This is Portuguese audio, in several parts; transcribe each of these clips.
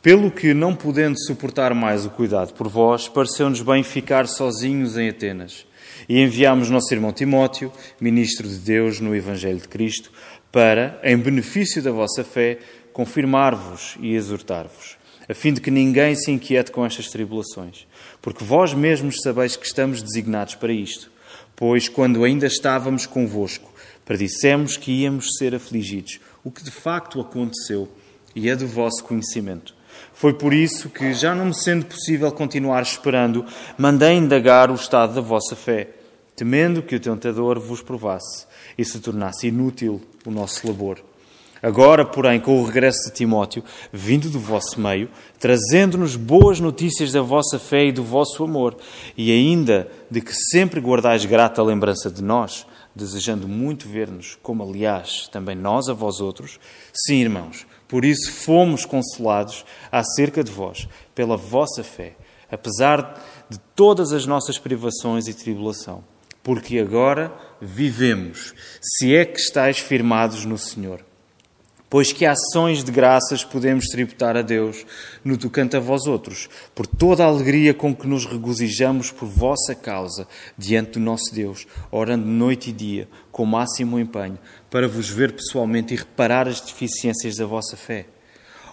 Pelo que, não podendo suportar mais o cuidado por vós, pareceu-nos bem ficar sozinhos em Atenas. E enviámos nosso irmão Timóteo, ministro de Deus no Evangelho de Cristo, para, em benefício da vossa fé, confirmar-vos e exortar-vos, a fim de que ninguém se inquiete com estas tribulações, porque vós mesmos sabeis que estamos designados para isto. Pois, quando ainda estávamos convosco, predissemos que íamos ser afligidos, o que de facto aconteceu e é do vosso conhecimento. Foi por isso que, já não me sendo possível continuar esperando, mandei indagar o estado da vossa fé, temendo que o tentador vos provasse e se tornasse inútil o nosso labor. Agora, porém, com o regresso de Timóteo, vindo do vosso meio, trazendo-nos boas notícias da vossa fé e do vosso amor, e ainda de que sempre guardais grata lembrança de nós, desejando muito ver-nos, como aliás também nós a vós outros, sim, irmãos, por isso fomos consolados acerca de vós, pela vossa fé, apesar de todas as nossas privações e tribulação. Porque agora vivemos, se é que estáis firmados no Senhor. Pois que ações de graças podemos tributar a Deus no tocante a vós outros, por toda a alegria com que nos regozijamos por vossa causa diante do nosso Deus, orando noite e dia, com máximo empenho, para vos ver pessoalmente e reparar as deficiências da vossa fé.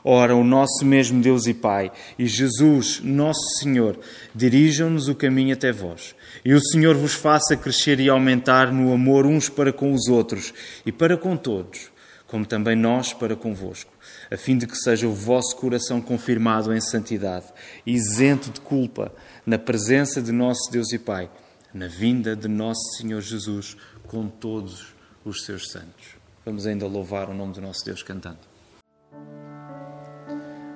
Ora, o nosso mesmo Deus e Pai e Jesus, nosso Senhor, dirijam-nos o caminho até vós. E o Senhor vos faça crescer e aumentar no amor uns para com os outros e para com todos, como também nós para convosco, a fim de que seja o vosso coração confirmado em santidade, isento de culpa, na presença de nosso Deus e Pai, na vinda de nosso Senhor Jesus com todos os seus santos. Vamos ainda louvar o nome do nosso Deus cantando.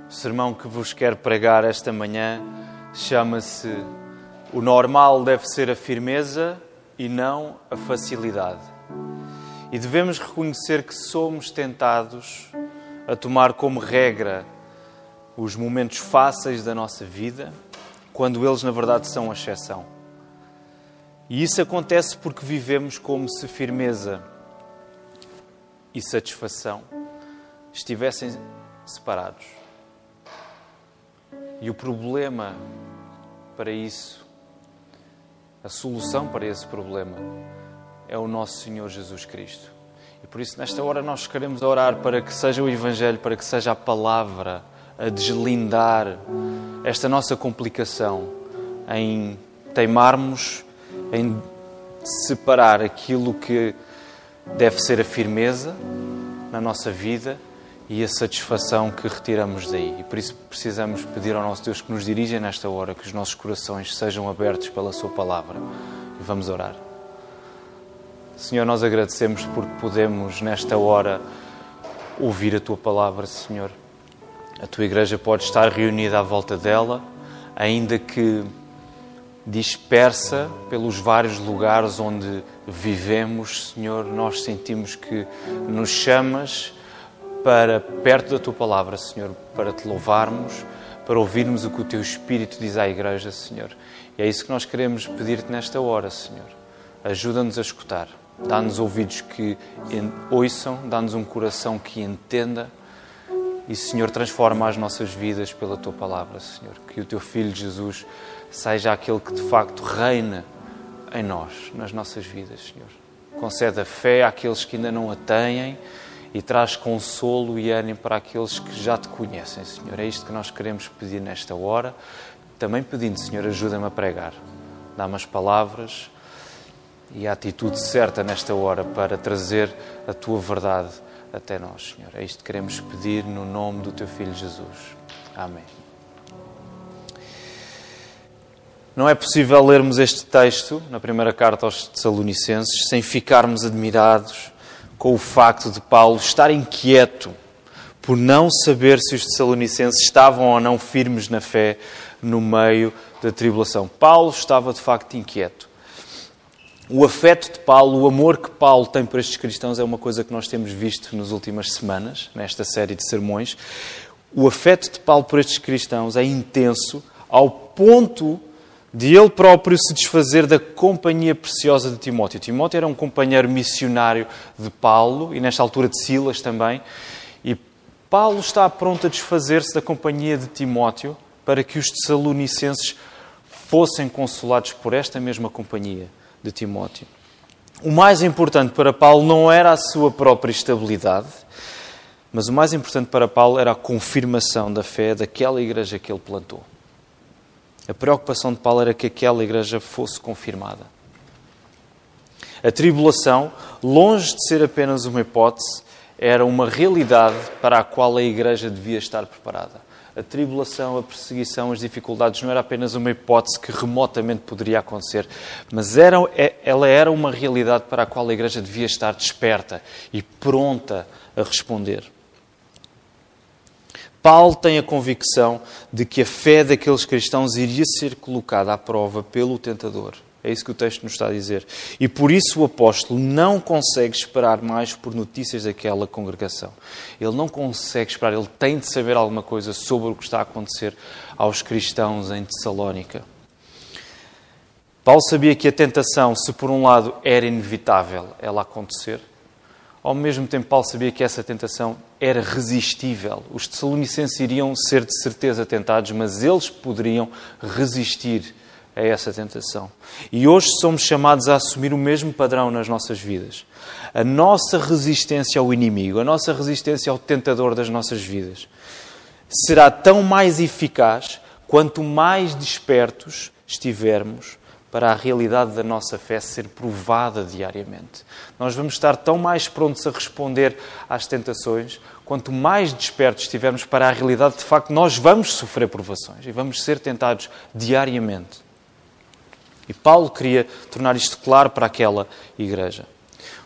O sermão que vos quero pregar esta manhã chama-se O normal deve ser a firmeza e não a facilidade. E devemos reconhecer que somos tentados a tomar como regra os momentos fáceis da nossa vida, quando eles na verdade são a exceção. E isso acontece porque vivemos como se firmeza e satisfação estivessem separados. E o problema para isso, a solução para esse problema, é o nosso Senhor Jesus Cristo. E por isso, nesta hora, nós queremos orar para que seja o Evangelho, para que seja a palavra a deslindar esta nossa complicação em teimarmos, em separar aquilo que deve ser a firmeza na nossa vida e a satisfação que retiramos daí. E por isso precisamos pedir ao nosso Deus que nos dirija nesta hora, que os nossos corações sejam abertos pela Sua palavra. E vamos orar. Senhor, nós agradecemos porque podemos, nesta hora, ouvir a Tua palavra, Senhor. A Tua igreja pode estar reunida à volta dela, ainda que dispersa pelos vários lugares onde vivemos, Senhor, nós sentimos que nos chamas para perto da tua palavra, Senhor, para te louvarmos, para ouvirmos o que o teu Espírito diz à igreja, Senhor. E é isso que nós queremos pedir-te nesta hora, Senhor. Ajuda-nos a escutar. Dá-nos ouvidos que ouçam, dá-nos um coração que entenda. E, Senhor, transforma as nossas vidas pela tua palavra, Senhor. Que o teu Filho Jesus seja aquele que de facto reina em nós, nas nossas vidas, Senhor. Concede a fé àqueles que ainda não a têm e traz consolo e ânimo para aqueles que já te conhecem, Senhor. É isto que nós queremos pedir nesta hora. Também pedindo, Senhor, ajuda-me a pregar. Dá-me as palavras e a atitude certa nesta hora para trazer a tua verdade até nós, Senhor. É isto que queremos pedir no nome do teu Filho Jesus. Amém. Não é possível lermos este texto, na primeira carta aos Tessalonicenses, sem ficarmos admirados com o facto de Paulo estar inquieto por não saber se os Tessalonicenses estavam ou não firmes na fé no meio da tribulação. Paulo estava de facto inquieto. O afeto de Paulo, o amor que Paulo tem por estes cristãos é uma coisa que nós temos visto nas últimas semanas, nesta série de sermões. O afeto de Paulo por estes cristãos é intenso ao ponto de ele próprio se desfazer da companhia preciosa de Timóteo. Timóteo era um companheiro missionário de Paulo e, nesta altura, de Silas também. E Paulo está pronto a desfazer-se da companhia de Timóteo para que os tessalonicenses fossem consolados por esta mesma companhia de Timóteo. O mais importante para Paulo não era a sua própria estabilidade, mas o mais importante para Paulo era a confirmação da fé daquela igreja que ele plantou. A preocupação de Paulo era que aquela igreja fosse confirmada. A tribulação, longe de ser apenas uma hipótese, era uma realidade para a qual a igreja devia estar preparada. A tribulação, a perseguição, as dificuldades não era apenas uma hipótese que remotamente poderia acontecer, mas era, é, ela era uma realidade para a qual a igreja devia estar desperta e pronta a responder. Paulo tem a convicção de que a fé daqueles cristãos iria ser colocada à prova pelo tentador. É isso que o texto nos está a dizer. E por isso o apóstolo não consegue esperar mais por notícias daquela congregação. Ele não consegue esperar, ele tem de saber alguma coisa sobre o que está a acontecer aos cristãos em Tessalónica. Paulo sabia que a tentação, se por um lado era inevitável ela acontecer, ao mesmo tempo Paulo sabia que essa tentação era resistível. Os tessalonicenses iriam ser de certeza tentados, mas eles poderiam resistir a essa tentação. E hoje somos chamados a assumir o mesmo padrão nas nossas vidas. A nossa resistência ao inimigo, a nossa resistência ao tentador das nossas vidas, será tão mais eficaz quanto mais despertos estivermos para a realidade da nossa fé ser provada diariamente. Nós vamos estar tão mais prontos a responder às tentações quanto mais despertos estivermos para a realidade de facto nós vamos sofrer provações e vamos ser tentados diariamente. E Paulo queria tornar isto claro para aquela igreja.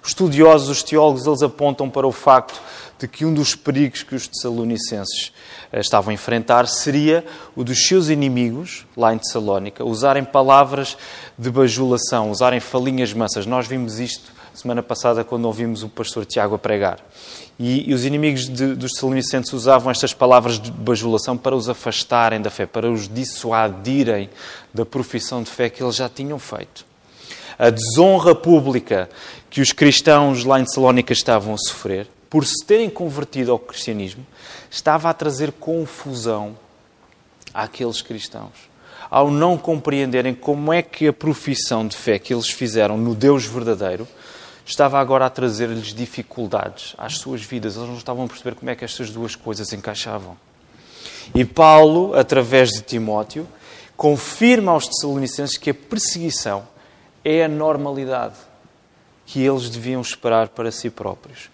Os estudiosos, os teólogos, eles apontam para o facto de que um dos perigos que os tessalonicenses eh, estavam a enfrentar seria o dos seus inimigos, lá em Tessalónica, usarem palavras de bajulação, usarem falinhas mansas. Nós vimos isto semana passada quando ouvimos o pastor Tiago a pregar. E, e os inimigos de, dos Tessalonicenses usavam estas palavras de bajulação para os afastarem da fé, para os dissuadirem da profissão de fé que eles já tinham feito. A desonra pública que os cristãos lá em Tessalónica estavam a sofrer, por se terem convertido ao cristianismo, estava a trazer confusão àqueles cristãos. Ao não compreenderem como é que a profissão de fé que eles fizeram no Deus verdadeiro estava agora a trazer-lhes dificuldades às suas vidas. Eles não estavam a perceber como é que estas duas coisas encaixavam. E Paulo, através de Timóteo, confirma aos Tessalonicenses que a perseguição é a normalidade que eles deviam esperar para si próprios,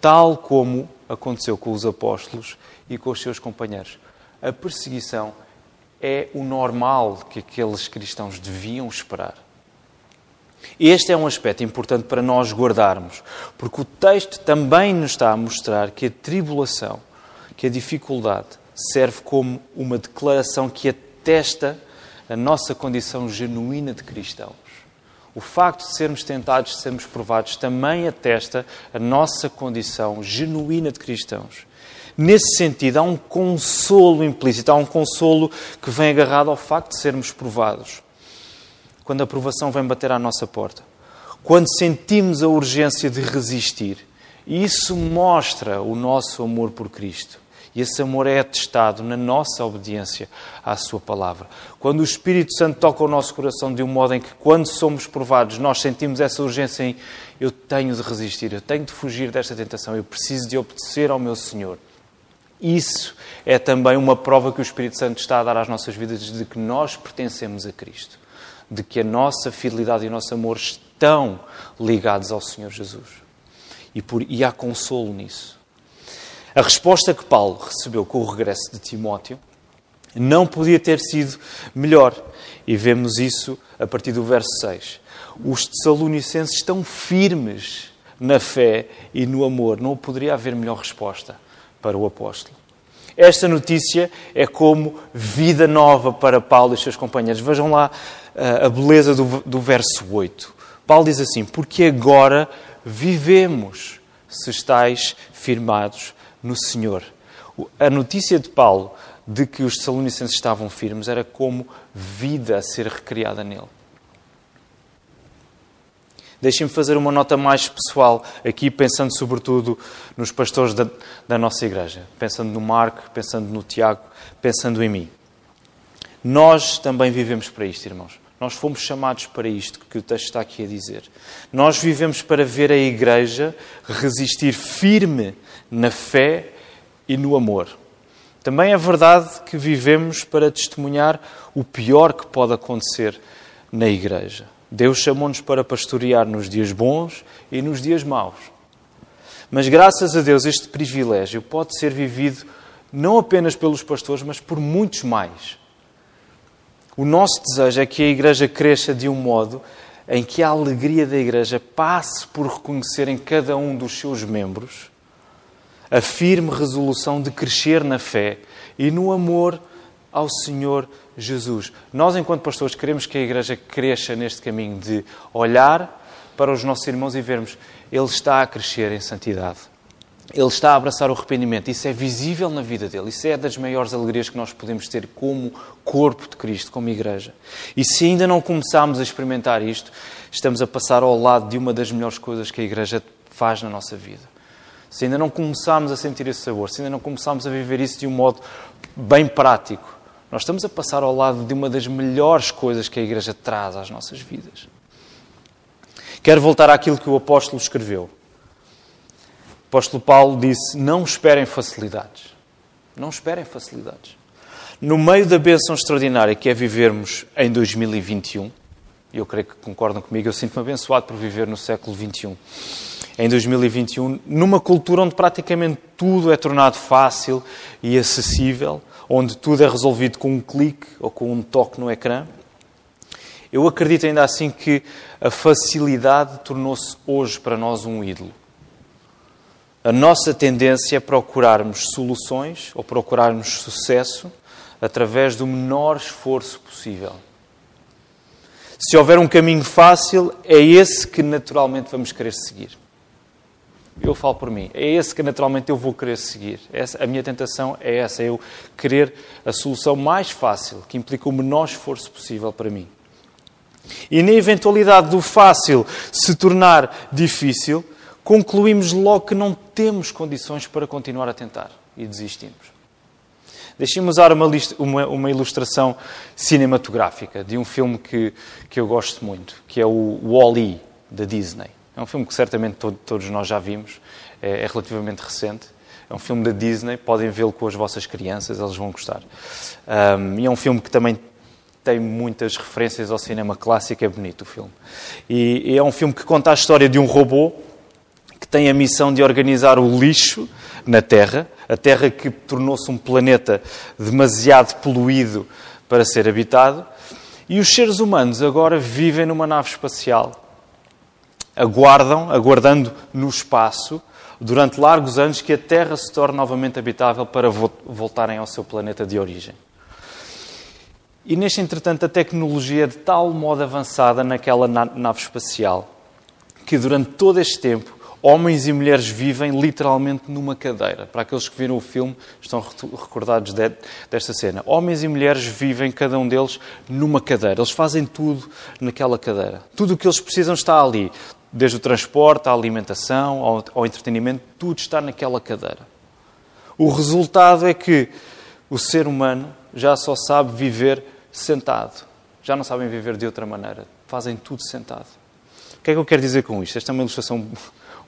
tal como aconteceu com os apóstolos e com os seus companheiros. A perseguição é o normal que aqueles cristãos deviam esperar. Este é um aspecto importante para nós guardarmos, porque o texto também nos está a mostrar que a tribulação, que a dificuldade, serve como uma declaração que atesta a nossa condição genuína de cristãos. O facto de sermos tentados, de sermos provados, também atesta a nossa condição genuína de cristãos. Nesse sentido, há um consolo implícito, há um consolo que vem agarrado ao facto de sermos provados quando a provação vem bater à nossa porta, quando sentimos a urgência de resistir. Isso mostra o nosso amor por Cristo. E esse amor é atestado na nossa obediência à Sua palavra. Quando o Espírito Santo toca o nosso coração de um modo em que, quando somos provados, nós sentimos essa urgência em eu tenho de resistir, eu tenho de fugir desta tentação, eu preciso de obedecer ao meu Senhor. Isso é também uma prova que o Espírito Santo está a dar às nossas vidas de que nós pertencemos a Cristo de que a nossa fidelidade e o nosso amor estão ligados ao Senhor Jesus. E, por, e há consolo nisso. A resposta que Paulo recebeu com o regresso de Timóteo não podia ter sido melhor. E vemos isso a partir do verso 6. Os tessalonicenses estão firmes na fé e no amor. Não poderia haver melhor resposta para o apóstolo. Esta notícia é como vida nova para Paulo e seus companheiros. Vejam lá a beleza do, do verso 8. Paulo diz assim: Porque agora vivemos se estáis firmados no Senhor. A notícia de Paulo de que os Tessalonicenses estavam firmes era como vida a ser recriada nele. Deixem-me fazer uma nota mais pessoal, aqui pensando sobretudo nos pastores da, da nossa igreja, pensando no Marco, pensando no Tiago, pensando em mim. Nós também vivemos para isto, irmãos. Nós fomos chamados para isto que o texto está aqui a dizer. Nós vivemos para ver a igreja resistir firme na fé e no amor. Também é verdade que vivemos para testemunhar o pior que pode acontecer na igreja. Deus chamou-nos para pastorear nos dias bons e nos dias maus. Mas graças a Deus este privilégio pode ser vivido não apenas pelos pastores, mas por muitos mais. O nosso desejo é que a igreja cresça de um modo em que a alegria da igreja passe por reconhecer em cada um dos seus membros a firme resolução de crescer na fé e no amor ao Senhor Jesus. Nós, enquanto pastores, queremos que a igreja cresça neste caminho de olhar para os nossos irmãos e vermos ele está a crescer em santidade. Ele está a abraçar o arrependimento. Isso é visível na vida dele. Isso é das maiores alegrias que nós podemos ter como corpo de Cristo, como igreja. E se ainda não começarmos a experimentar isto, estamos a passar ao lado de uma das melhores coisas que a igreja faz na nossa vida. Se ainda não começarmos a sentir esse sabor, se ainda não começarmos a viver isso de um modo bem prático, nós estamos a passar ao lado de uma das melhores coisas que a igreja traz às nossas vidas. Quero voltar àquilo que o apóstolo escreveu apóstolo Paulo disse: Não esperem facilidades. Não esperem facilidades. No meio da bênção extraordinária que é vivermos em 2021, e eu creio que concordam comigo, eu sinto-me abençoado por viver no século 21. Em 2021, numa cultura onde praticamente tudo é tornado fácil e acessível, onde tudo é resolvido com um clique ou com um toque no ecrã, eu acredito ainda assim que a facilidade tornou-se hoje para nós um ídolo a nossa tendência é procurarmos soluções ou procurarmos sucesso através do menor esforço possível. Se houver um caminho fácil, é esse que naturalmente vamos querer seguir. Eu falo por mim, é esse que naturalmente eu vou querer seguir. Essa, a minha tentação é essa, é eu querer a solução mais fácil, que implica o menor esforço possível para mim. E na eventualidade do fácil se tornar difícil, concluímos logo que não temos condições para continuar a tentar e desistimos. Deixem-me usar uma, uma, uma, ilustração cinematográfica de um filme que, que eu gosto muito, que é o Wall-E, da Disney. É um filme que certamente todo, todos nós já vimos, é, é, relativamente recente. É um filme da Disney, podem vê-lo com as vossas crianças, eles vão gostar. Um, e é um filme que também tem muitas referências ao cinema clássico, é bonito o filme. E, e é um filme que conta a história de um robô tem a missão de organizar o lixo na Terra, a Terra que tornou-se um planeta demasiado poluído para ser habitado, e os seres humanos agora vivem numa nave espacial. Aguardam, aguardando no espaço, durante largos anos, que a Terra se torne novamente habitável para voltarem ao seu planeta de origem. E neste entretanto, a tecnologia é de tal modo avançada naquela nave espacial que durante todo este tempo Homens e mulheres vivem literalmente numa cadeira. Para aqueles que viram o filme, estão recordados de, desta cena. Homens e mulheres vivem, cada um deles, numa cadeira. Eles fazem tudo naquela cadeira. Tudo o que eles precisam está ali. Desde o transporte, à alimentação, ao, ao entretenimento, tudo está naquela cadeira. O resultado é que o ser humano já só sabe viver sentado. Já não sabem viver de outra maneira. Fazem tudo sentado. O que é que eu quero dizer com isto? Esta é uma ilustração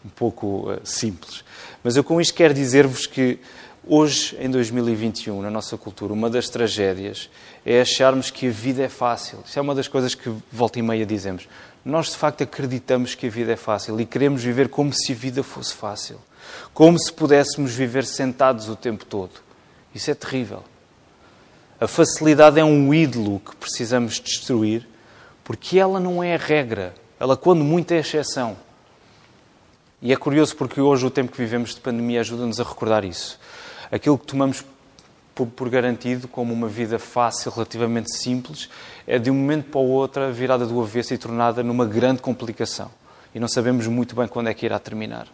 um pouco uh, simples. Mas eu com isto quero dizer-vos que hoje, em 2021, na nossa cultura, uma das tragédias é acharmos que a vida é fácil. Isso é uma das coisas que volta e meia dizemos. Nós, de facto, acreditamos que a vida é fácil e queremos viver como se a vida fosse fácil. Como se pudéssemos viver sentados o tempo todo. Isso é terrível. A facilidade é um ídolo que precisamos destruir, porque ela não é a regra. Ela, quando muito, é a exceção. E é curioso porque hoje o tempo que vivemos de pandemia ajuda-nos a recordar isso. Aquilo que tomamos por, garantido como uma vida fácil, relativamente simples, é de um momento para o outro virada do avesso e tornada numa grande complicação. E não sabemos muito bem quando é que irá terminar.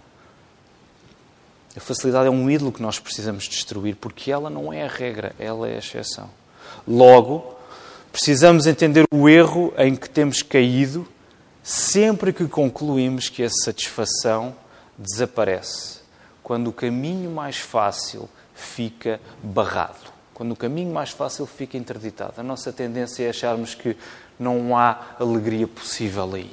A facilidade é um ídolo que nós precisamos destruir, porque ela não é a regra, ela é a exceção. Logo, precisamos entender o erro em que temos caído sempre que concluímos que a satisfação desaparece, quando o caminho mais fácil fica barrado, quando o caminho mais fácil fica interditado. A nossa tendência é acharmos que não há alegria possível aí.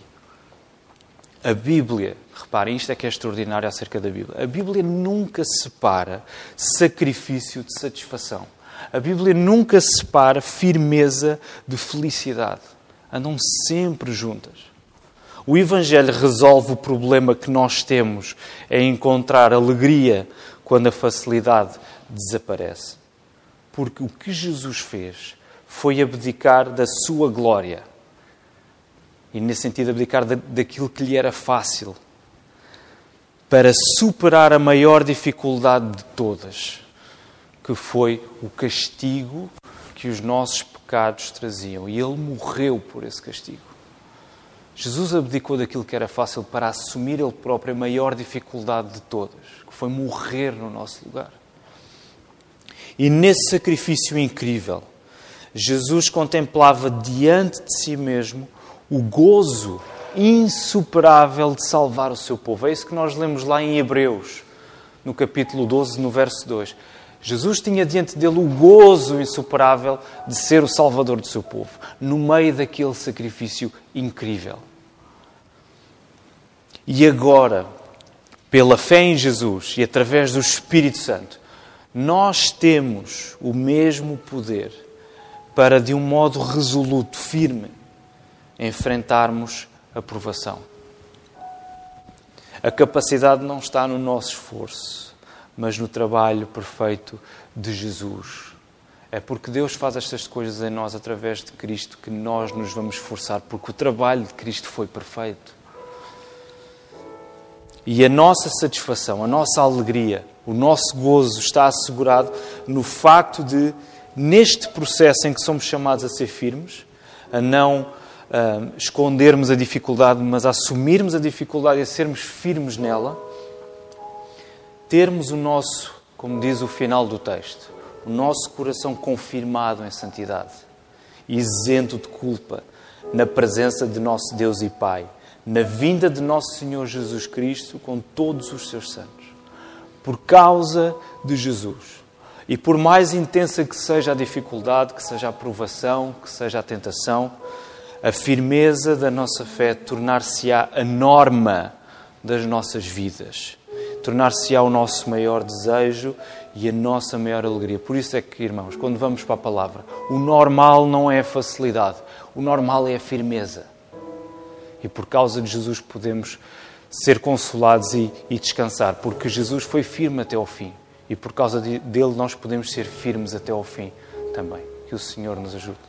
A Bíblia, reparem, isto é que é extraordinário acerca da Bíblia. A Bíblia nunca separa sacrifício de satisfação. A Bíblia nunca separa firmeza de felicidade. Andam sempre juntas. O Evangelho resolve o problema que nós temos em encontrar alegria quando a facilidade desaparece. Porque o que Jesus fez foi abdicar da sua glória. E, nesse sentido, abdicar daquilo que lhe era fácil para superar a maior dificuldade de todas, que foi o castigo que os nossos pecados traziam. E ele morreu por esse castigo. Jesus abdicou daquilo que era fácil para assumir ele próprio a maior dificuldade de todas, que foi morrer no nosso lugar. E nesse sacrifício incrível, Jesus contemplava diante de si mesmo o gozo insuperável de salvar o seu povo. É isso que nós lemos lá em Hebreus, no capítulo 12, no verso 2. Jesus tinha diante dele o gozo insuperável de ser o salvador do seu povo, no meio daquele sacrifício incrível. E agora, pela fé em Jesus e através do Espírito Santo, nós temos o mesmo poder para, de um modo resoluto, firme, enfrentarmos a provação. A capacidade não está no nosso esforço, mas no trabalho perfeito de Jesus. É porque Deus faz estas coisas em nós através de Cristo que nós nos vamos esforçar, porque o trabalho de Cristo foi perfeito. E a nossa satisfação, a nossa alegria, o nosso gozo está assegurado no facto de, neste processo em que somos chamados a ser firmes, a não uh, escondermos a dificuldade, mas a assumirmos a dificuldade e a sermos firmes nela, termos o nosso, como diz o final do texto, o nosso coração confirmado em santidade, isento de culpa, na presença de nosso Deus e Pai, na vinda de nosso Senhor Jesus Cristo com todos os seus santos. Por causa de Jesus. E por mais intensa que seja a dificuldade, que seja a provação, que seja a tentação, a firmeza da nossa fé tornar-se-á a norma das nossas vidas, tornar-se-á o nosso maior desejo e a nossa maior alegria. Por isso é que, irmãos, quando vamos para a palavra, o normal não é a facilidade, o normal é a firmeza. E por causa de Jesus podemos ser consolados e, e descansar, porque Jesus foi firme até ao fim. E por causa de, dele nós podemos ser firmes até ao fim também. Que o Senhor nos ajude.